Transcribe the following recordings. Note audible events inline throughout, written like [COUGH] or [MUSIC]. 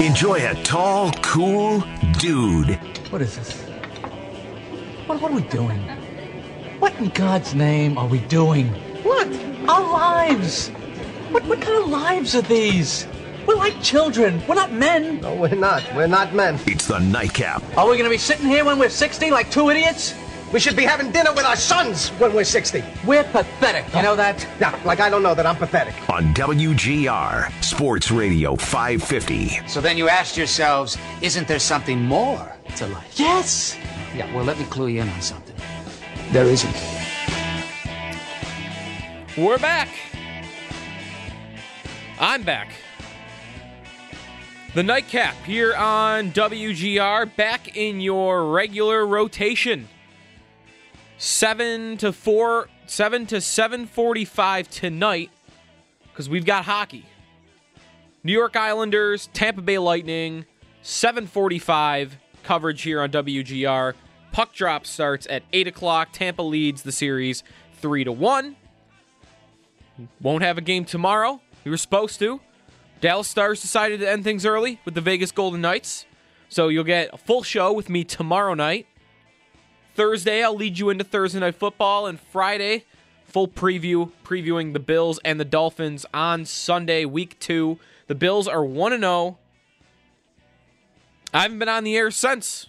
Enjoy a tall, cool dude. What is this? What, what are we doing? What in God's name are we doing? What? Our lives! What, what kind of lives are these? We're like children. We're not men. No, we're not. We're not men. It's the nightcap. Are we going to be sitting here when we're 60 like two idiots? We should be having dinner with our sons when we're 60. We're pathetic. You know that? Yeah, like I don't know that I'm pathetic. On WGR, Sports Radio 550. So then you asked yourselves, isn't there something more to life? Yes. Yeah, well, let me clue you in on something. There isn't. We're back. I'm back. The nightcap here on WGR, back in your regular rotation. Seven to four, seven to seven forty-five tonight, because we've got hockey. New York Islanders, Tampa Bay Lightning, seven forty-five coverage here on WGR. Puck drop starts at eight o'clock. Tampa leads the series three to one. Won't have a game tomorrow. We were supposed to. Dallas Stars decided to end things early with the Vegas Golden Knights. So you'll get a full show with me tomorrow night. Thursday, I'll lead you into Thursday Night Football. And Friday, full preview, previewing the Bills and the Dolphins on Sunday, week two. The Bills are 1 0. I haven't been on the air since.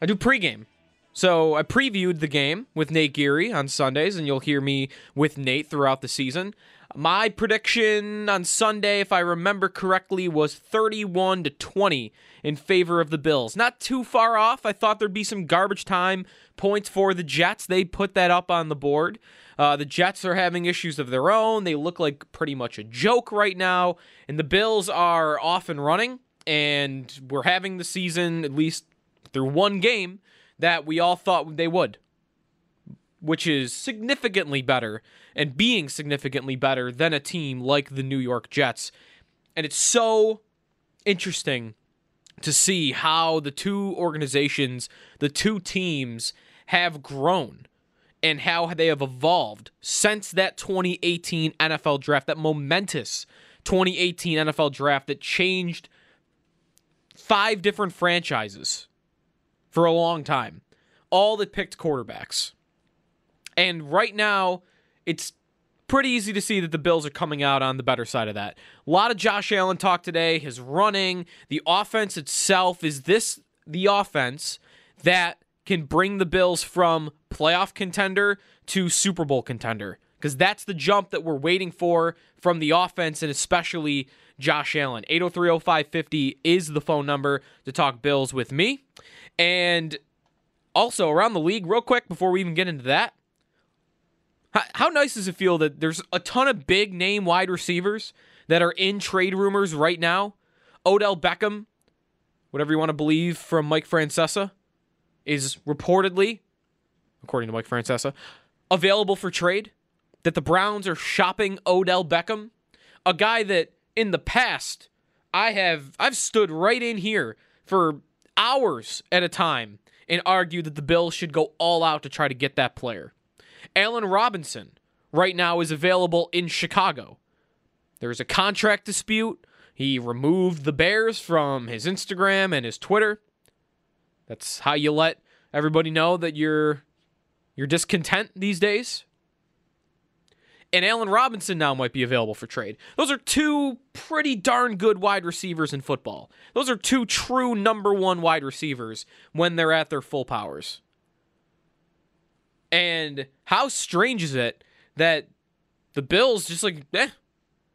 I do pregame. So I previewed the game with Nate Geary on Sundays, and you'll hear me with Nate throughout the season. My prediction on Sunday, if I remember correctly, was 31 to 20 in favor of the Bills. Not too far off. I thought there'd be some garbage time points for the Jets. They put that up on the board. Uh, the Jets are having issues of their own. They look like pretty much a joke right now, and the Bills are off and running. And we're having the season at least through one game that we all thought they would, which is significantly better and being significantly better than a team like the New York Jets. And it's so interesting to see how the two organizations, the two teams have grown and how they have evolved since that 2018 NFL draft, that momentous 2018 NFL draft that changed five different franchises for a long time, all that picked quarterbacks. And right now, it's pretty easy to see that the Bills are coming out on the better side of that. A lot of Josh Allen talk today, his running, the offense itself. Is this the offense that can bring the Bills from playoff contender to Super Bowl contender? Because that's the jump that we're waiting for from the offense and especially Josh Allen. 8030550 is the phone number to talk Bills with me. And also around the league, real quick before we even get into that, how, how nice does it feel that there's a ton of big name wide receivers that are in trade rumors right now? Odell Beckham, whatever you want to believe from Mike Francesa, is reportedly, according to Mike Francesa, available for trade. That the Browns are shopping Odell Beckham, a guy that in the past I have I've stood right in here for hours at a time and argued that the Bills should go all out to try to get that player. Allen Robinson right now is available in Chicago. There's a contract dispute. He removed the Bears from his Instagram and his Twitter. That's how you let everybody know that you're you're discontent these days. And Allen Robinson now might be available for trade. Those are two pretty darn good wide receivers in football. Those are two true number one wide receivers when they're at their full powers. And how strange is it that the Bills just like, eh,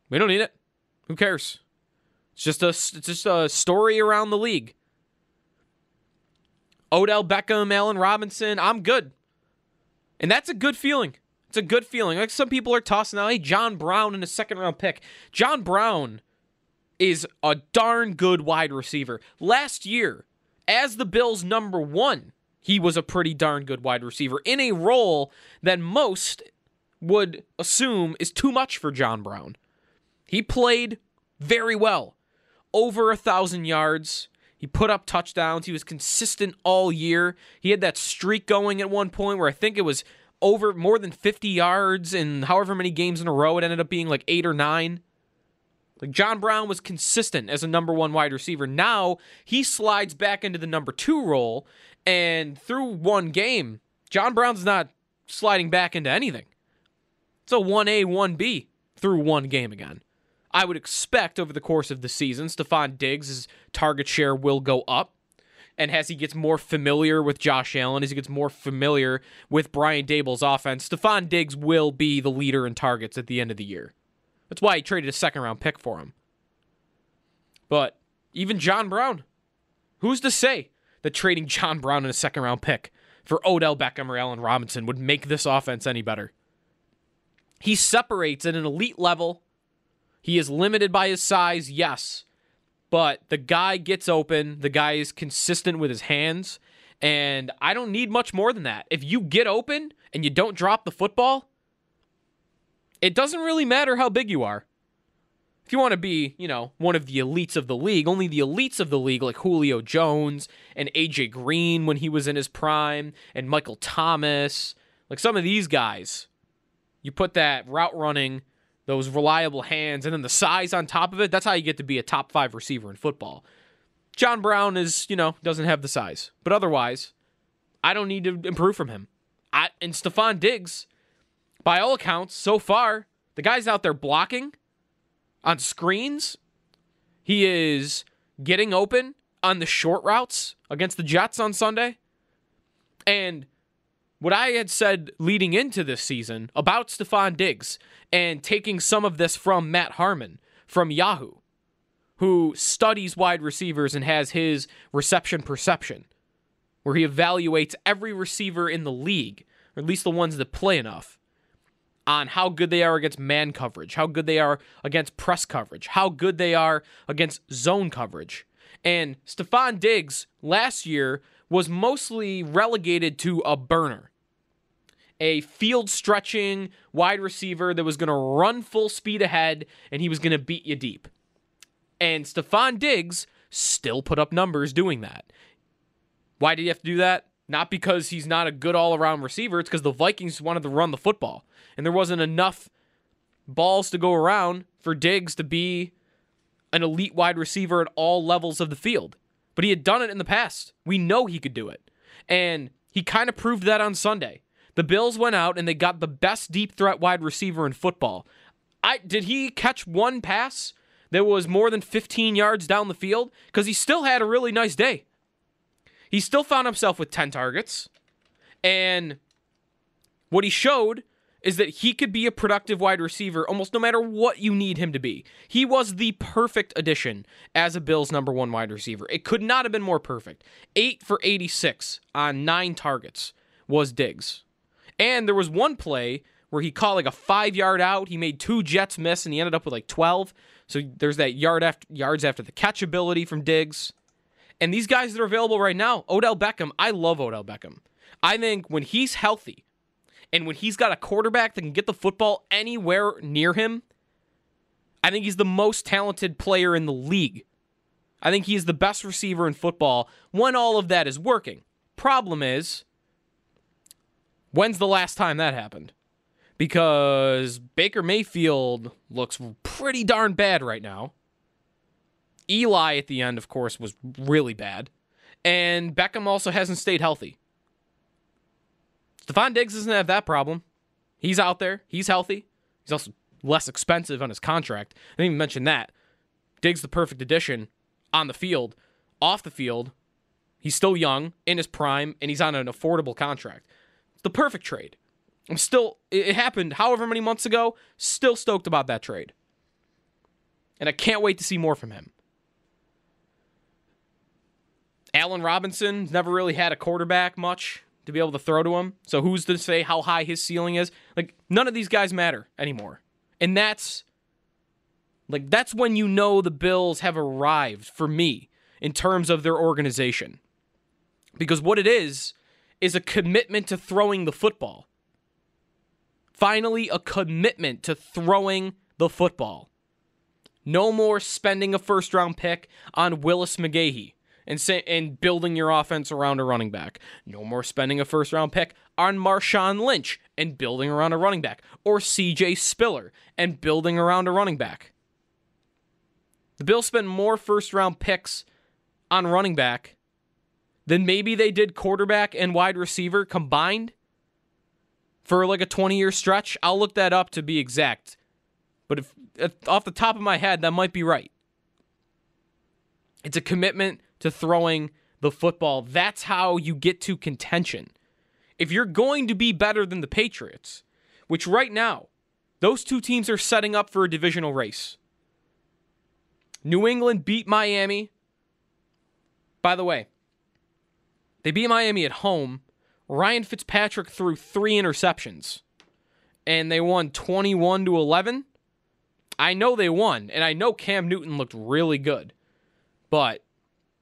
we don't need it. Who cares? It's just a it's just a story around the league. Odell Beckham, Allen Robinson, I'm good. And that's a good feeling. It's a good feeling. Like some people are tossing out, hey, John Brown in a second round pick. John Brown is a darn good wide receiver. Last year, as the Bills' number one, he was a pretty darn good wide receiver in a role that most would assume is too much for John Brown. He played very well. Over a thousand yards. He put up touchdowns. He was consistent all year. He had that streak going at one point where I think it was over more than 50 yards in however many games in a row. It ended up being like eight or nine. Like John Brown was consistent as a number one wide receiver. Now he slides back into the number two role, and through one game, John Brown's not sliding back into anything. It's a 1A, 1B through one game again. I would expect over the course of the season, Stefon Diggs' target share will go up. And as he gets more familiar with Josh Allen, as he gets more familiar with Brian Daboll's offense, Stefon Diggs will be the leader in targets at the end of the year. That's why he traded a second round pick for him. But even John Brown, who's to say that trading John Brown in a second round pick for Odell Beckham or Allen Robinson would make this offense any better? He separates at an elite level. He is limited by his size, yes, but the guy gets open. The guy is consistent with his hands. And I don't need much more than that. If you get open and you don't drop the football, it doesn't really matter how big you are. If you want to be, you know, one of the elites of the league, only the elites of the league, like Julio Jones and AJ Green when he was in his prime, and Michael Thomas, like some of these guys, you put that route running those reliable hands, and then the size on top of it. That's how you get to be a top five receiver in football. John Brown is, you know, doesn't have the size, but otherwise, I don't need to improve from him. I, and Stefon Diggs, by all accounts, so far, the guy's out there blocking on screens. He is getting open on the short routes against the Jets on Sunday. And what I had said leading into this season about Stefon Diggs and taking some of this from Matt Harmon from Yahoo, who studies wide receivers and has his reception perception, where he evaluates every receiver in the league, or at least the ones that play enough, on how good they are against man coverage, how good they are against press coverage, how good they are against zone coverage. And Stefon Diggs last year was mostly relegated to a burner a field stretching wide receiver that was going to run full speed ahead and he was going to beat you deep. And Stefon Diggs still put up numbers doing that. Why did he have to do that? Not because he's not a good all around receiver, it's because the Vikings wanted to run the football. And there wasn't enough balls to go around for Diggs to be an elite wide receiver at all levels of the field. But he had done it in the past. We know he could do it. And he kind of proved that on Sunday. The Bills went out and they got the best deep threat wide receiver in football. I did he catch one pass that was more than 15 yards down the field because he still had a really nice day. He still found himself with 10 targets. And what he showed is that he could be a productive wide receiver almost no matter what you need him to be. He was the perfect addition as a Bills number 1 wide receiver. It could not have been more perfect. 8 for 86 on 9 targets was Diggs. And there was one play where he caught like a five yard out. He made two Jets miss, and he ended up with like 12. So there's that yard after yards after the catch ability from Diggs. And these guys that are available right now, Odell Beckham, I love Odell Beckham. I think when he's healthy and when he's got a quarterback that can get the football anywhere near him, I think he's the most talented player in the league I think he is the best receiver in football when all of that is working. Problem is, when's the last time that happened? Because Baker Mayfield looks pretty darn bad right now. Eli at the end, of course, was really bad. And Beckham also hasn't stayed healthy. Stefon Diggs doesn't have that problem. He's out there. He's healthy. He's also less expensive on his contract. I didn't even mention that. Diggs the perfect addition on the field. Off the field, he's still young, in his prime, and he's on an affordable contract. It's the perfect trade. I'm still, it happened however many months ago, still stoked about that trade. And I can't wait to see more from him. Allen Robinson never really had a quarterback much to be able to throw to him. So who's to say how high his ceiling is? Like none of these guys matter anymore. And that's like that's when you know the Bills have arrived for me in terms of their organization. Because what it is is a commitment to throwing the football. Finally a commitment to throwing the football. No more spending a first round pick on Willis McGahee and say, and building your offense around a running back. No more spending a first round pick on Marshawn Lynch and building around a running back, or CJ Spiller and building around a running back. The Bills spent more first round picks on running back than maybe they did quarterback and wide receiver combined for like a 20 year stretch. I'll look that up to be exact. But if, if off the top of my head, that might be right. It's a commitment to throwing the football. That's how you get to contention. If you're going to be better than the Patriots, which right now, those two teams are setting up for a divisional race. New England beat Miami. By the way, they beat Miami at home. Ryan Fitzpatrick threw three interceptions, and they won 21 to 11. I know they won, and I know Cam Newton looked really good, but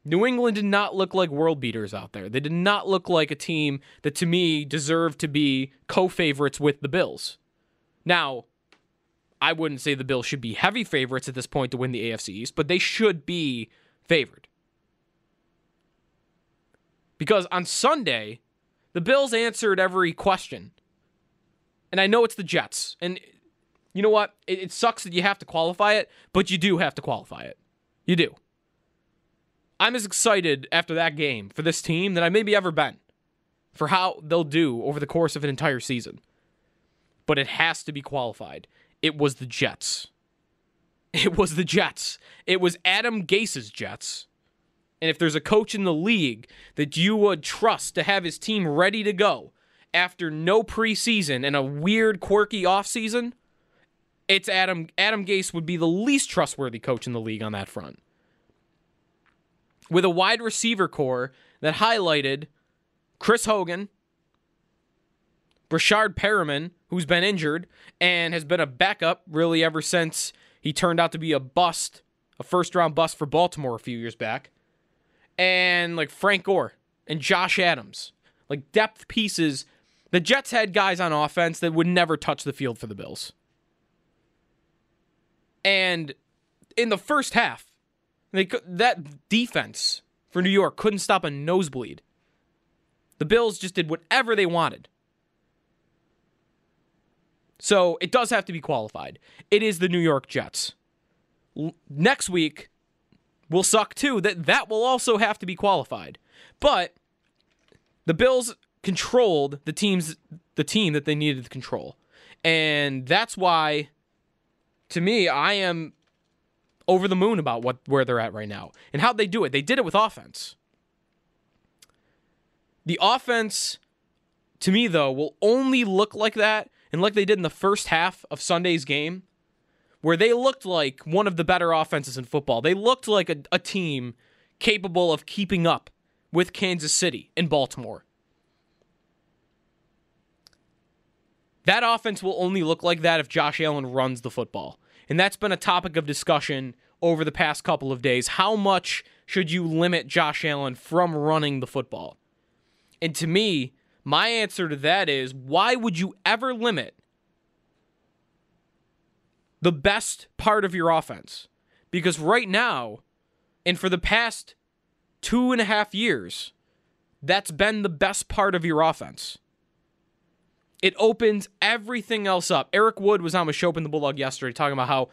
New England did not look like world beaters out there. They did not look like a team that to me deserved to be co favorites with the Bills. Now, I wouldn't say the Bills should be heavy favorites at this point to win the AFC East, but they should be favored. Because on Sunday, the Bills answered every question. And I know it's the Jets. And you know what? It, it sucks that you have to qualify it, but you do have to qualify it. You do. I'm as excited after that game for this team than I maybe ever been for how they'll do over the course of an entire season. But it has to be qualified. It was the Jets. It was the Jets. It was Adam Gase's Jets. And if there's a coach in the league that you would trust to have his team ready to go after no preseason and a weird, quirky offseason, it's Adam Adam Gase would be the least trustworthy coach in the league on that front with a wide receiver corps that highlighted Chris Hogan, Breshad Perriman, who's been injured and has been a backup really ever since he turned out to be a bust, a first round bust for Baltimore a few years back, and like Frank Gore and Josh Adams, like depth pieces. The Jets had guys on offense that would never touch the field for the Bills. And in the first half, they that defense for New York couldn't stop a nosebleed. The Bills just did whatever they wanted. So it does have to be qualified. It is the New York Jets. L- next week will suck too. That that will also have to be qualified. But the Bills controlled the teams the team that they needed to control. And that's why to me I am over the moon about what where they're at right now and how they do it. They did it with offense. The offense, to me though, will only look like that and like they did in the first half of Sunday's game, where they looked like one of the better offenses in football. They looked like a, a team capable of keeping up with Kansas City and Baltimore. That offense will only look like that if Josh Allen runs the football. And that's been a topic of discussion over the past couple of days. How much should you limit Josh Allen from running the football? And to me, my answer to that is why would you ever limit the best part of your offense? Because right now, And for the past two and a half years, that's been the best part of your offense. It opens everything else up. Eric Wood was on with Schopp and the Bulldog yesterday talking about how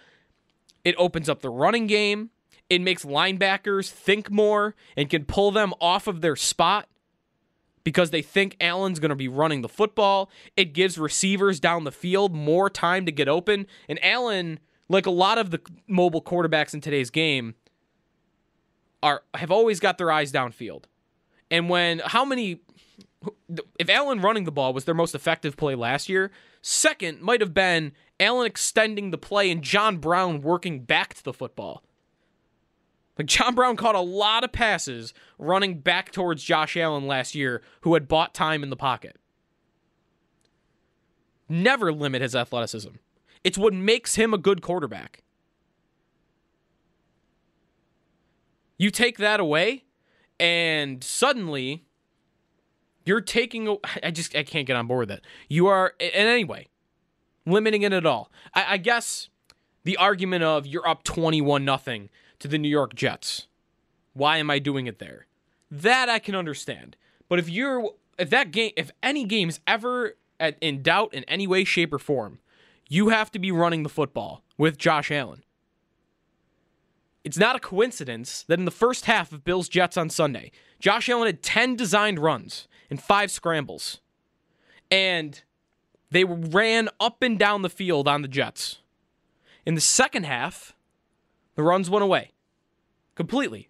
it opens up the running game. It makes linebackers think more and can pull them off of their spot because they think Allen's going to be running the football. It gives receivers down the field more time to get open. And Allen, like a lot of the mobile quarterbacks in today's game, are have always got their eyes downfield. And when how many if Allen running the ball was their most effective play last year, second might have been Allen extending the play and John Brown working back to the football. Like John Brown caught a lot of passes running back towards Josh Allen last year, who had bought time in the pocket. Never limit his athleticism. It's what makes him a good quarterback. You take that away, and suddenly you're taking. I just I can't get on board with that. You are, in any way limiting it at all. I, I guess the argument of you're up twenty-one nothing to the New York Jets. Why am I doing it there? That I can understand. But if you're if that game if any game is ever at, in doubt in any way, shape, or form, you have to be running the football with Josh Allen. It's not a coincidence that in the first half of Bills Jets on Sunday, Josh Allen had 10 designed runs and five scrambles. And they ran up and down the field on the Jets. In the second half, the runs went away completely.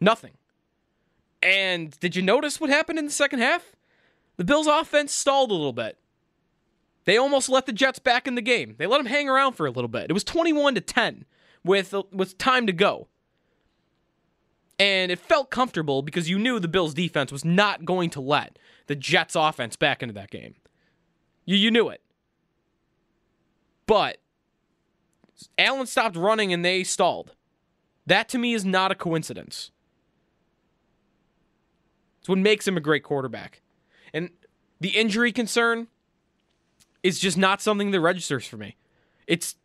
Nothing. And did you notice what happened in the second half? The Bills' offense stalled a little bit. They almost let the Jets back in the game. They let them hang around for a little bit. It was 21 to 10 with with time to go. And it felt comfortable because you knew the Bills defense was not going to let the Jets offense back into that game. You you knew it. But Allen stopped running and they stalled. That to me is not a coincidence. It's what makes him a great quarterback. And the injury concern is just not something that registers for me. It's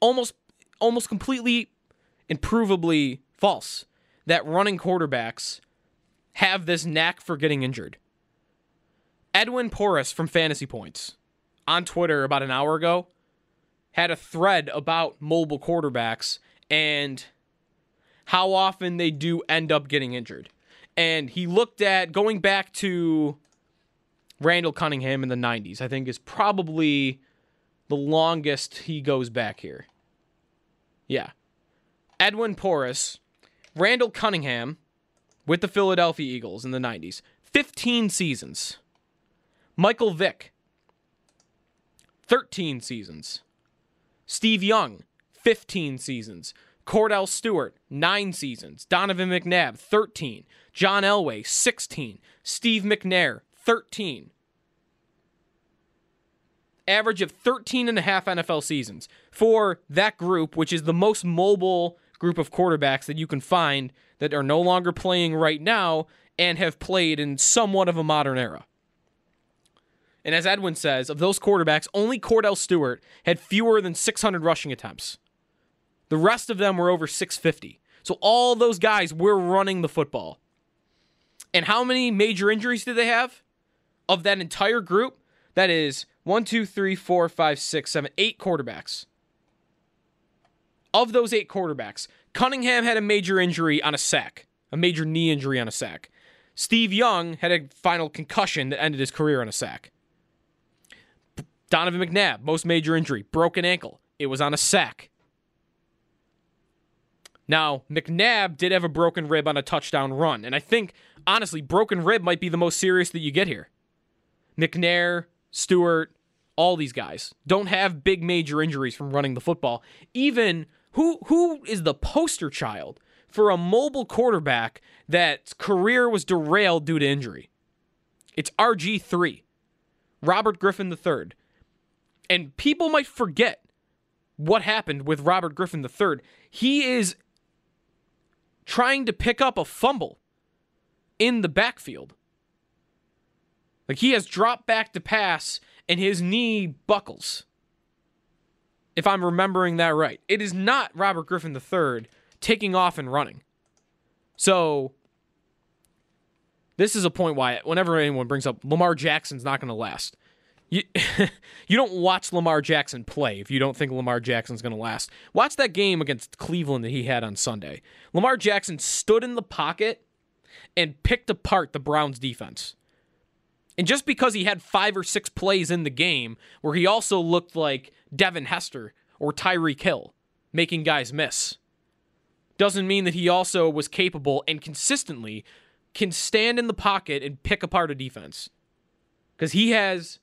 almost almost completely provably false that running quarterbacks have this knack for getting injured. Edwin Porras from Fantasy Points on Twitter about an hour ago had a thread about mobile quarterbacks and how often they do end up getting injured. And he looked at going back to Randall Cunningham in the 90s, I think is probably the longest he goes back here. Yeah. Edwin Porras, Randall Cunningham with the Philadelphia Eagles in the 90s. 15 seasons. Michael Vick, 13 seasons. Steve Young, 15 seasons. Cordell Stewart, 9 seasons. Donovan McNabb, 13. John Elway, 16. Steve McNair, 13 average of 13 and a half NFL seasons for that group, which is the most mobile group of quarterbacks that you can find that are no longer playing right now and have played in somewhat of a modern era. And as Edwin says, of those quarterbacks, only Cordell Stewart had fewer than 600 rushing attempts. The rest of them were over 650. So all those guys were running the football. And how many major injuries did they have? Of that entire group, that is one, two, three, four, five, six, seven, eight quarterbacks. Of those eight quarterbacks, Cunningham had a major injury on a sack, a major knee injury on a sack. Steve Young had a final concussion that ended his career on a sack. Donovan McNabb, most major injury, broken ankle. It was on a sack. Now, McNabb did have a broken rib on a touchdown run, and I think, honestly, broken rib might be the most serious that you get here. McNair, Stewart, all these guys don't have big major injuries from running the football. Even who who is the poster child for a mobile quarterback that career was derailed due to injury? It's RG3, Robert Griffin III. And people might forget what happened with Robert Griffin III. He is trying to pick up a fumble in the backfield. Like he has dropped back to pass and his knee buckles. If I'm remembering that right, it is not Robert Griffin III taking off and running. So this is a point why whenever anyone brings up Lamar Jackson's not going to last. You, [LAUGHS] you don't watch Lamar Jackson play if you don't think Lamar Jackson's going to last. Watch that game against Cleveland that he had on Sunday. Lamar Jackson stood in the pocket and picked apart the Browns defense. And just because he had five or six plays in the game where he also looked like Devin Hester or Tyreek Hill, making guys miss, doesn't mean that he also was capable and consistently can stand in the pocket and pick apart a defense. Because he has,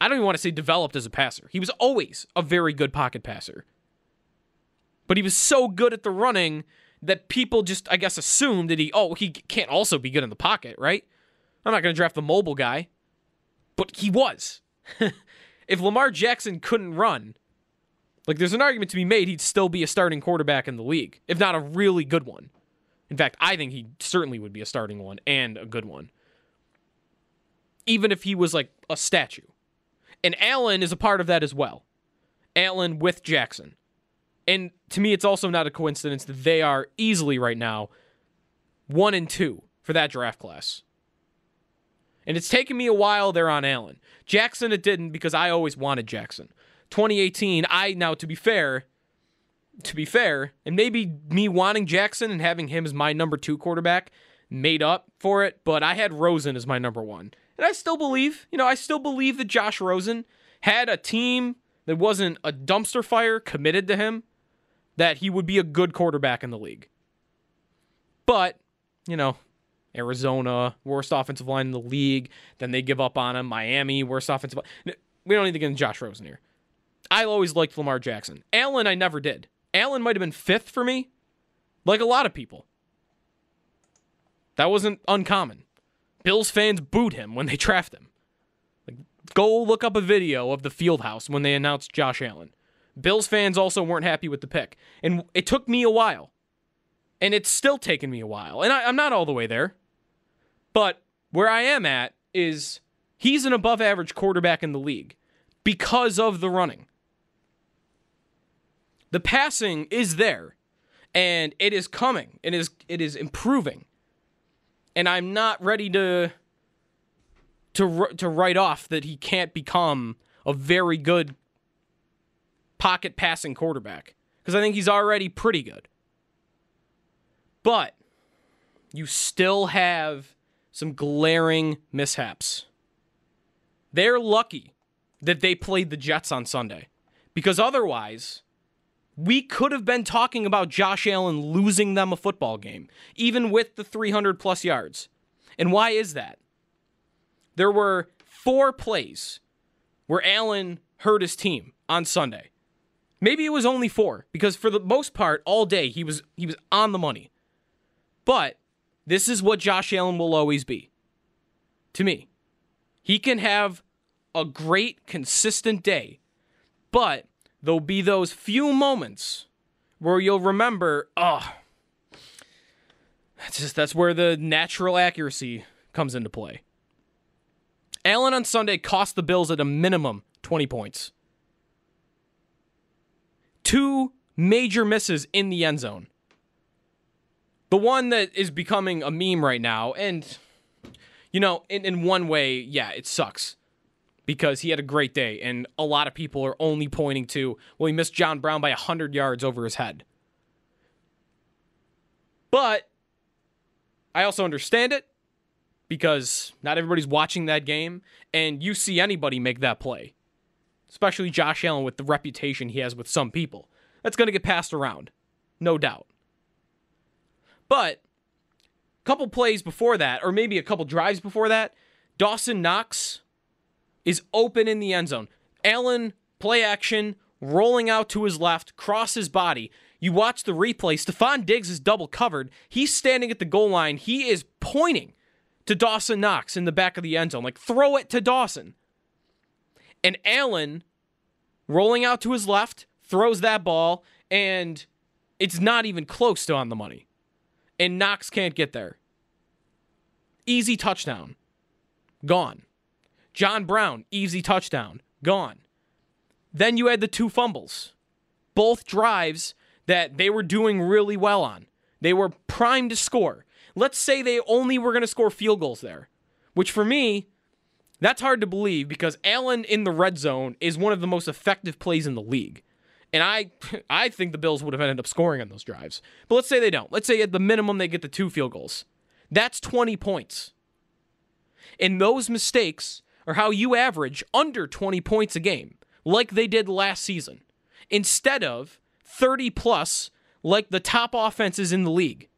I don't even want to say developed as a passer. He was always a very good pocket passer. But he was so good at the running that people just, I guess, assumed that he, oh, he can't also be good in the pocket, right? I'm not going to draft the mobile guy, but he was. [LAUGHS] if Lamar Jackson couldn't run, like there's an argument to be made he'd still be a starting quarterback in the league, if not a really good one. In fact, I think he certainly would be a starting one and a good one. Even if he was like a statue. And Allen is a part of that as well. Allen with Jackson. And to me, it's also not a coincidence that they are easily right now one and two for that draft class. And it's taken me a while there on Allen. Jackson, it didn't because I always wanted Jackson. 2018, I now, to be fair, to be fair, and maybe me wanting Jackson and having him as my number two quarterback made up for it, but I had Rosen as my number one. And I still believe, you know, I still believe that Josh Rosen had a team that wasn't a dumpster fire committed to him, that he would be a good quarterback in the league. But, you know, Arizona, worst offensive line in the league. Then they give up on him. Miami, worst offensive line. We don't need to get into Josh Rosen here. I always liked Lamar Jackson. Allen, I never did. Allen might have been fifth for me, like a lot of people. That wasn't uncommon. Bills fans booed him when they [LAUGHS] drafted him. Like, go look up a video of the field house when they announced Josh Allen. Bills fans also weren't happy with the pick. And it took me a while. And it's still taken me a while. And I, I'm not all the way there. But where I am at is he's an above average quarterback in the league because of the running. The passing is there and it is coming. It is it is improving. And I'm not ready to to to write off that he can't become a very good pocket passing quarterback because I think he's already pretty good. But you still have some glaring mishaps. They're lucky that they played the Jets on Sunday because otherwise, we could have been talking about Josh Allen losing them a football game, even with the 300 plus yards. And why is that? There were four plays where Allen hurt his team on Sunday. Maybe it was only four because for the most part all day he was he was on the money. But this is what Josh Allen will always be. To me, he can have a great, consistent day, but there'll be those few moments where you'll remember, oh, that's just that's where the natural accuracy comes into play. Allen on Sunday cost the Bills at a minimum 20 points. Two major misses in the end zone. The one that is becoming a meme right now, and you know, in, in one way, yeah, it sucks because he had a great day, and a lot of people are only pointing to, well, he missed John Brown by 100 yards over his head. But I also understand it because not everybody's watching that game, and you see anybody make that play, especially Josh Allen with the reputation he has with some people. That's going to get passed around, no doubt. But a couple plays before that, or maybe a couple drives before that, Dawson Knox is open in the end zone. Allen, play action, rolling out to his left, cross his body. You watch the replay. Stefon Diggs is double covered. He's standing at the goal line. He is pointing to Dawson Knox in the back of the end zone. Like, throw it to Dawson. And Allen, rolling out to his left, throws that ball, and it's not even close to on the money and Knox can't get there. Easy touchdown. Gone. John Brown, easy touchdown. Gone. Then you had the two fumbles. Both drives that they were doing really well on. They were primed to score. Let's say they only were going to score field goals there, which for me, that's hard to believe because Allen in the red zone is one of the most effective plays in the league. And I [LAUGHS] I think the Bills would have ended up scoring on those drives. But let's say they don't. Let's say at the minimum they get the two field goals. That's 20 points. And those mistakes are how you average under 20 points a game, like they did last season, instead of 30 plus like the top offenses in the league.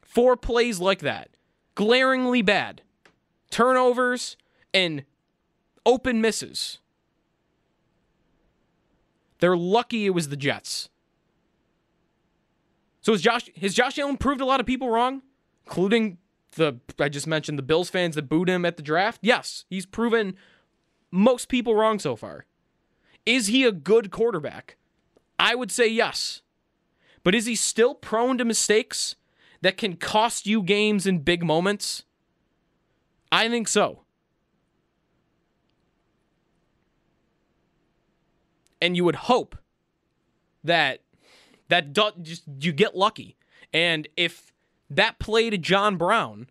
Four plays like that, glaringly bad. Turnovers and open misses. They're lucky it was the Jets. So has Josh has Josh Allen proved a lot of people wrong, including the I just mentioned the Bills fans that booed him at the draft? Yes, he's proven most people wrong so far. Is he a good quarterback? I would say yes. But is he still prone to mistakes that can cost you games in big moments? I think so. And you would hope that that do, just you get lucky. And if that play to John Brown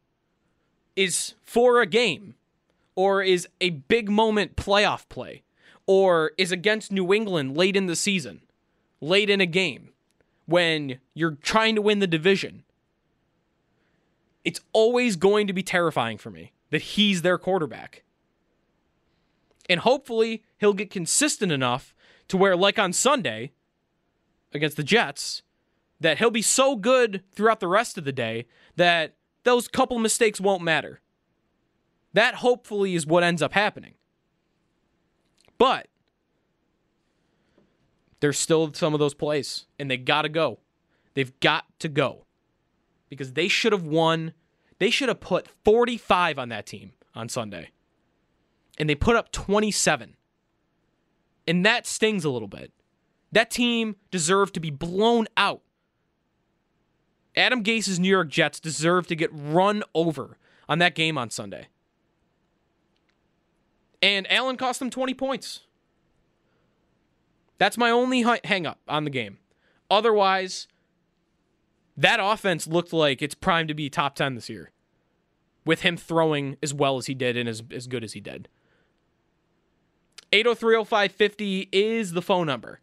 is for a game or is a big moment playoff play or is against New England late in the season, late in a game when you're trying to win the division, it's always going to be terrifying for me that he's their quarterback. And hopefully he'll get consistent enough to where, like on Sunday against the Jets, that he'll be so good throughout the rest of the day that those couple mistakes won't matter. That hopefully is what ends up happening. But there's still some of those plays, and they got to go. They've got to go because they should have won. They should have put 45 on that team on Sunday, and they put up 27. And that stings a little bit. That team deserved to be blown out. Adam Gase's New York Jets deserve to get run over on that game on Sunday. And Allen cost them 20 points. That's my only hang up on the game. Otherwise, that offense looked like it's primed to be top 10 this year with him throwing as well as he did and as, as good as he did. 8030550 is the phone number.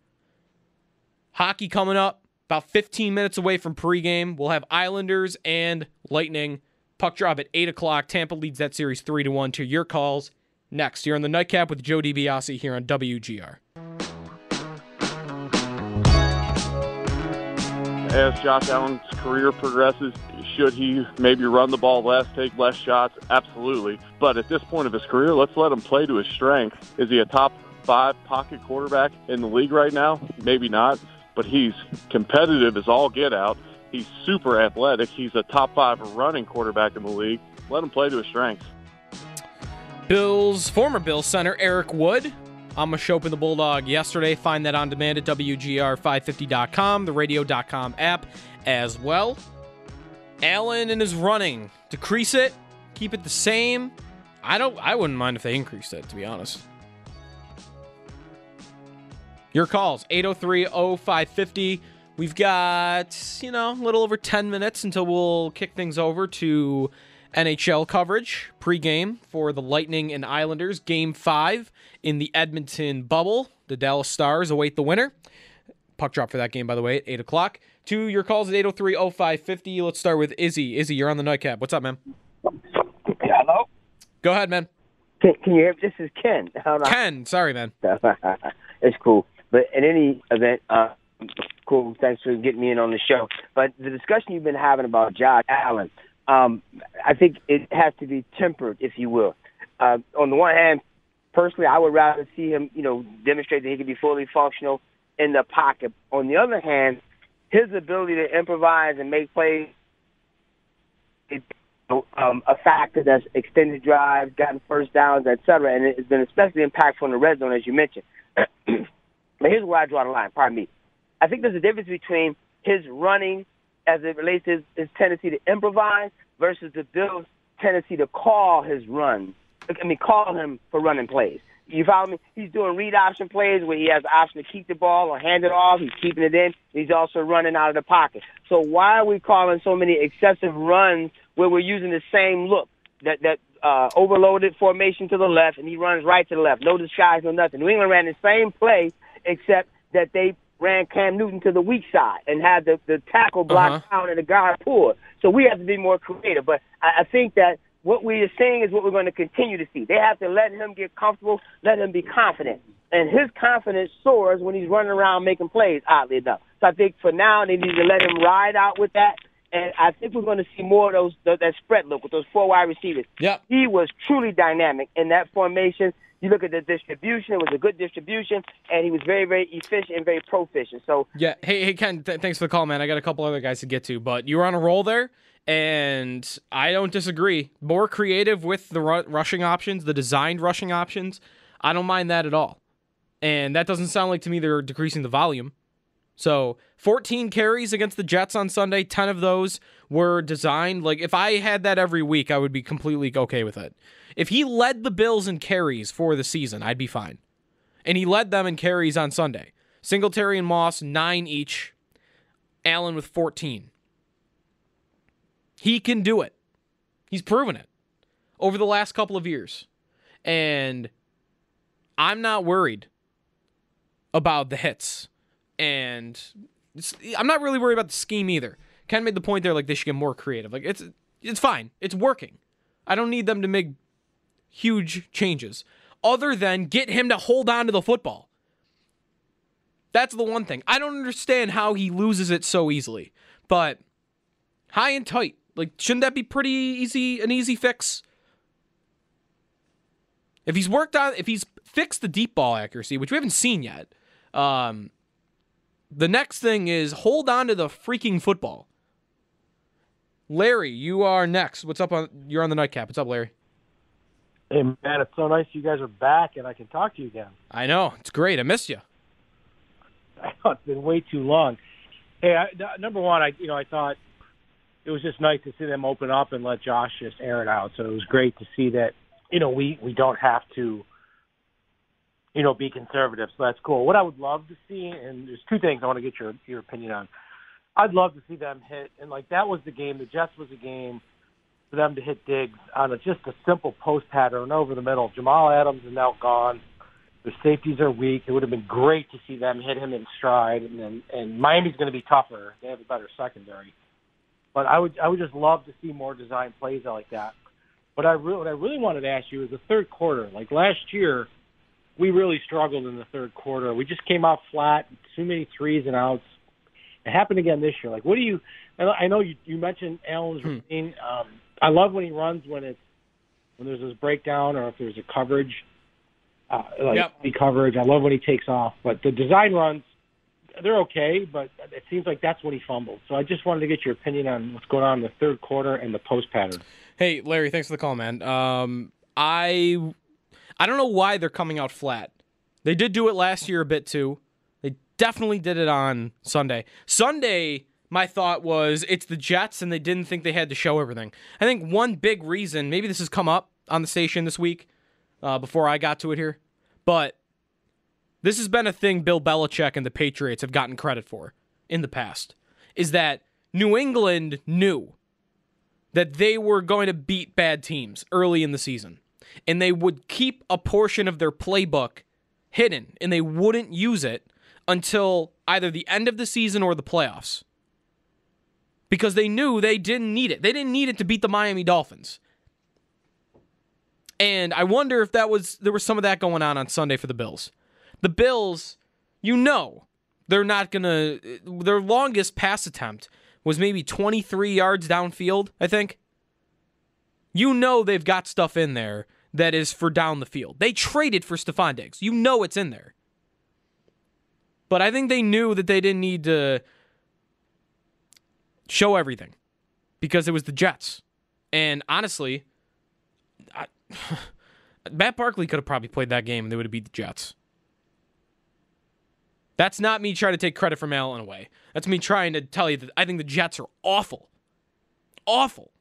Hockey coming up about 15 minutes away from pregame. We'll have Islanders and Lightning. Puck drop at 8 o'clock. Tampa leads that series 3 to 1 to your calls next. You're on the nightcap with Joe DiBiase here on WGR. As Josh Allen's career progresses, should he maybe run the ball less, take less shots? Absolutely. But at this point of his career, let's let him play to his strength. Is he a top five pocket quarterback in the league right now? Maybe not, but he's competitive as all get out. He's super athletic. He's a top five running quarterback in the league. Let him play to his strengths. Bills, former Bills center Eric Wood i'm a on Mashop the Bulldog yesterday. Find that on demand at WGR550.com, the radio.com app as well. Allen and his running. Decrease it, keep it the same. I don't I wouldn't mind if they increased it, to be honest. Your calls, 803-0550. We've got, you know, a little over 10 minutes until we'll kick things over to NHL coverage pregame for the Lightning and Islanders. Game five in the Edmonton bubble. The Dallas Stars await the winner. Puck drop for that game, by the way, at 8 o'clock. To your calls at 803 0550. Let's start with Izzy. Izzy, you're on the nightcap. What's up, man? Hello? Go ahead, man. Can, can you hear me? This is Ken. Ken, sorry, man. [LAUGHS] it's cool. But in any event, uh, cool. Thanks for getting me in on the show. But the discussion you've been having about Josh Allen, um, I think it has to be tempered, if you will. Uh, on the one hand, personally, I would rather see him, you know, demonstrate that he can be fully functional in the pocket. On the other hand, his ability to improvise and make plays is um, a factor that's extended drives, gotten first downs, et cetera, and it's been especially impactful in the red zone, as you mentioned. [CLEARS THROAT] but here's where I draw the line. Pardon me. I think there's a difference between his running as it relates to his, his tendency to improvise versus the Bills' tendency to call his runs. I mean, call him for running plays. You follow me? He's doing read option plays where he has the option to keep the ball or hand it off. He's keeping it in. He's also running out of the pocket. So why are we calling so many excessive runs where we're using the same look? That that uh, overloaded formation to the left, and he runs right to the left. No disguise, no nothing. New England ran the same play, except that they ran Cam Newton to the weak side and had the, the tackle blocked Uh-huh. down and the guard pulled. So we have to be more creative. But I, I think that what we are seeing is what we're going to continue to see. They have to let him get comfortable, let him be confident. And his confidence soars when he's running around making plays, oddly enough. So I think for now, they need to let him ride out with that. And I think we're going to see more of those that, that spread look with those four wide receivers. Yep. He was truly dynamic in that formation. You look at the distribution; it was a good distribution, and he was very, very efficient and very proficient. So Yeah. Hey, hey, Ken. Th- thanks for the call, man. I got a couple other guys to get to, but you were on a roll there, and I don't disagree. More creative with the ru- rushing options, the designed rushing options. I don't mind that at all, and that doesn't sound like to me they're decreasing the volume. So 14 carries against the Jets on Sunday. 10 of those were designed. Like if I had that every week, I would be completely okay with it. If he led the Bills in carries for the season, I'd be fine. And he led them in carries on Sunday. Singletary and Moss, nine each. Allen with 14. He can do it. He's proven it over the last couple of years. And I'm not worried about the hits. And I'm not really worried about the scheme either. Ken made the point there like they should get more creative. Like it's it's fine. It's working. I don't need them to make huge changes other than get him to hold on to the football. That's the one thing. I don't understand how he loses it so easily. But high and tight. Like shouldn't that be pretty easy an easy fix? If he's worked on if he's fixed the deep ball accuracy, which we haven't seen yet, um the next thing is hold on to the freaking football. Larry, you are next. What's up on you're on the nightcap. What's up, Larry? Hey man, it's so nice you guys are back and I can talk to you again. I know. It's great. I missed you. [LAUGHS] I know it's been way too long. Hey, I, number one, I you know I thought it was just nice to see them open up and let Josh just air it out. So it was great to see that you know we we don't have to you know be conservative. So that's cool. What I would love to see, and there's two things I want to get your your opinion on. I'd love to see them hit, and like that was the game. The Jets was a game for them to hit Diggs on a, just a simple post pattern over the middle. Jamal Adams is now gone. The safeties are weak. It would have been great to see them hit him in stride, and, and Miami's going to be tougher. They have a better secondary, but I would I would just love to see more design plays like that. But I re- what I really wanted to ask you is the third quarter. Like last year, we really struggled in the third quarter. We just came out flat, too many threes and outs. It happened again this year. Like, what do you? I know- you you mentioned Allen's routine. Um, I love when he runs when it's when there's this breakdown or if there's a coverage, uh, like Yep. the coverage. I love when he takes off, but the design runs they're okay. But it seems like that's when he fumbled. So I just wanted to get your opinion on what's going on in the third quarter and the post pattern. Hey, Larry, thanks for the call, man. Um, I I don't know why they're coming out flat. They did do it last year a bit too. They definitely did it on Sunday. Sunday, my thought was it's the Jets and they didn't think they had to show everything. I think one big reason, maybe this has come up on the station this week uh, before I got to it here, but this has been a thing Bill Belichick and the Patriots have gotten credit for in the past, is that New England knew that they were going to beat bad teams early in the season. And they would keep a portion of their playbook hidden and they wouldn't use it until either the end of the season or the playoffs. Because they knew they didn't need it. They didn't need it to beat the Miami Dolphins. And I wonder if that was there was some of that going on on Sunday for the Bills. The Bills, you know, they're not going to their longest pass attempt was maybe 23 yards downfield, I think. You know they've got stuff in there that is for down the field. They traded for Stefon Diggs. You know it's in there. But I think they knew that they didn't need to show everything because it was the Jets. And honestly, I, [SIGHS] Matt Barkley could have probably played that game and they would have beat the Jets. That's not me trying to take credit from Allen away. That's me trying to tell you that I think the Jets are awful. Awful.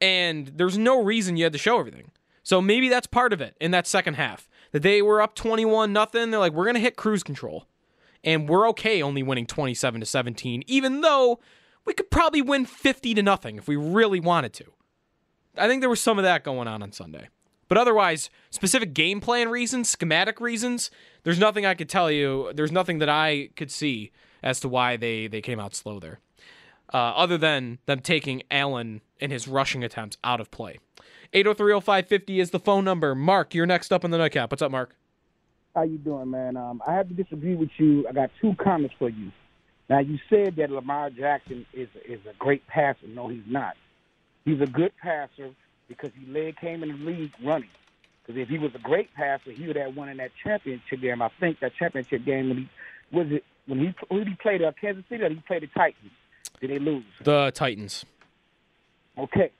And there's no reason you had to show everything. So maybe that's part of it in that second half. that they were up 21 nothing. They're like, we're going to hit cruise control. And we're okay only winning 27 to 17, even though we could probably win 50 to nothing if we really wanted to. I think there was some of that going on on Sunday. But otherwise, specific game plan reasons, schematic reasons, there's nothing I could tell you. There's nothing that I could see as to why they, they came out slow there, uh, other than them taking Allen and his rushing attempts out of play. 8030550 is the phone number. Mark, you're next up on the nightcap. What's up, Mark? How you doing, man? Um, I have to disagree with you. I got two comments for you. Now, you said that Lamar Jackson is is a great passer. No, he's not. He's a good passer because he led came in the league running. Because if he was a great passer, he would have won in that championship game. I think that championship game when he was it when he when he played uh, Kansas City or he played the Titans. Did they lose? The Titans. Okay.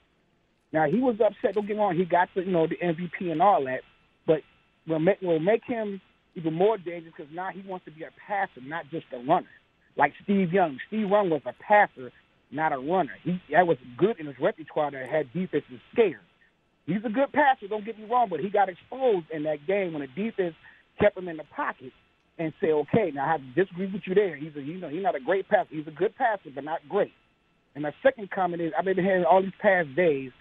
Now he was upset. Don't get me wrong. He got the you know the MVP and all that, but will make will make him even more dangerous because now he wants to be a passer, not just a runner. Like Steve Young. Steve Young was a passer, not a runner. He that was good in his repertoire that had defenses scared. He's a good passer. Don't get me wrong, but he got exposed in that game when the defense kept him in the pocket and say, okay, now I have to disagree with you there. He's a, you know, he's not a great passer. He's a good passer, but not great. And my second comment is, I've been hearing all these past days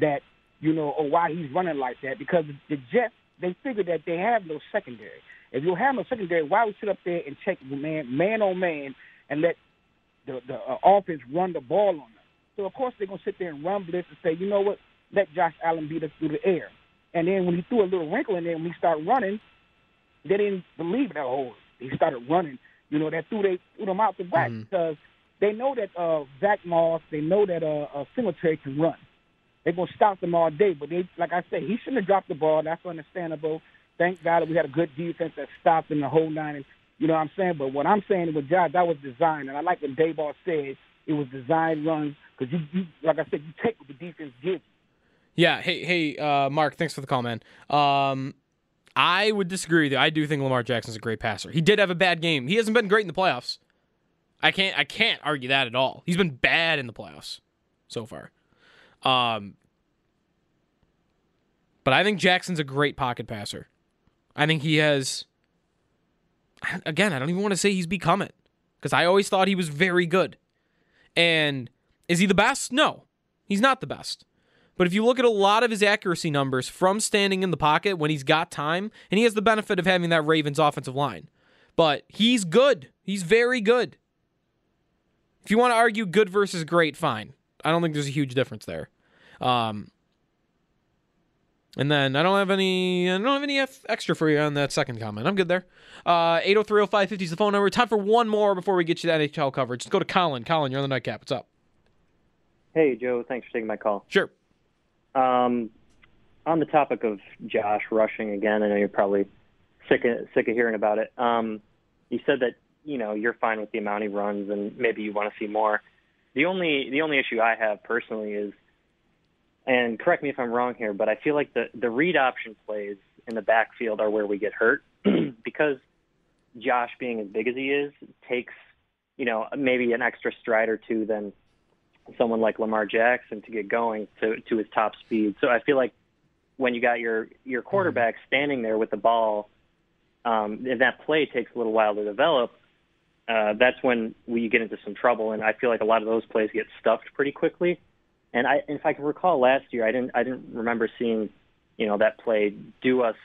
that, you know, or why he's running like that because the Jets they figured that they have no secondary. If you have no secondary, why would sit up there and check man man on man and let the the uh, offense run the ball on them? So of course they're gonna sit there and run blitz and say, you know what, let Josh Allen beat us through the air. And then when he threw a little wrinkle in there, when he started running, they didn't believe that. Oh, he started running. You know, that threw they threw them out the back Mm-hmm. because they know that uh, Zach Moss, they know that uh, uh, Singletary can run. They're gonna stop them all day. But they, like I said, he shouldn't have dropped the ball. That's understandable. Thank God that we had a good defense that stopped in the whole nine. And you know what I'm saying. But what I'm saying with Josh, that was designed, and I like what Daboll said. It was designed runs because you, you, like I said, you take what the defense gives. Yeah. Hey, hey, uh, Mark. Thanks for the call, man. Um, I would disagree with you. I do think Lamar Jackson's a great passer. He did have a bad game. He hasn't been great in the playoffs. I can't. I can't argue that at all. He's been bad in the playoffs so far. Um, but I think Jackson's a great pocket passer. I think he has. Again, I don't even want to say he's become it because I always thought he was very good. And is he the best? No, he's not the best. But if you look at a lot of his accuracy numbers from standing in the pocket when he's got time, and he has the benefit of having that Ravens offensive line, but he's good. He's very good. If you want to argue good versus great, fine. I don't think there's a huge difference there. Um, and then I don't have any. I don't have any F- extra for you on that second comment. I'm good there. Uh, 8030550 is the phone number. Time for one more before we get you that NHL coverage. Let's go to Colin. Colin, you're on the nightcap. What's up? Hey, Joe. Thanks for taking my call. Sure. Um, on the topic of Josh rushing again, I know you're probably sick of, sick of hearing about it. Um, you said that you know you're fine with the amount he runs, and maybe you want to see more. The only the only issue I have personally is, and correct me if I'm wrong here, but I feel like the the read option plays in the backfield are where we get hurt [CLEARS THROAT] because Josh, being as big as he is, takes you know maybe an extra stride or two than someone like Lamar Jackson to get going to to his top speed. So I feel like when you got your your quarterback standing there with the ball, um, and that play takes a little while to develop. Uh, that's when we get into some trouble, and I feel like a lot of those plays get stuffed pretty quickly. And I, if I can recall last year, I didn't I didn't remember seeing, you know, that play do us,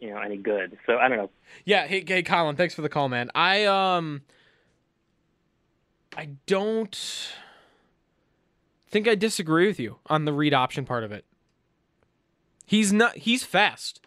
you know, any good. So I don't know. Yeah, hey, hey, Colin, thanks for the call, man. I um, I don't think I disagree with you on the read option part of it. He's not. He's fast.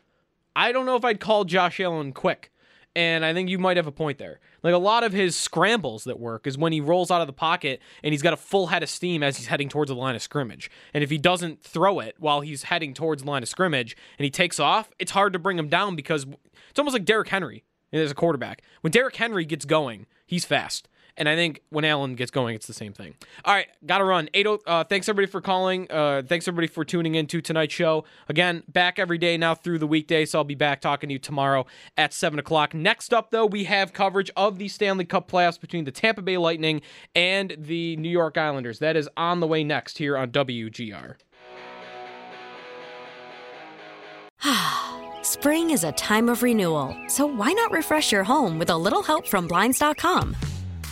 I don't know if I'd call Josh Allen quick, and I think you might have a point there. Like a lot of his scrambles that work is when he rolls out of the pocket and he's got a full head of steam as he's heading towards the line of scrimmage. And if he doesn't throw it while he's heading towards the line of scrimmage and he takes off, it's hard to bring him down because it's almost like Derrick Henry as a quarterback. When Derrick Henry gets going, he's fast. And I think when Allen gets going, it's the same thing. All right, got to run. 80, uh, thanks everybody for calling. Uh, thanks everybody for tuning in to tonight's show. Again, back every day now through the weekday, so I'll be back talking to you tomorrow at 7 o'clock. Next up, though, we have coverage of the Stanley Cup playoffs between the Tampa Bay Lightning and the New York Islanders. That is on the way next here on WGR. [SIGHS] Spring is a time of renewal, so why not refresh your home with a little help from Blinds.com?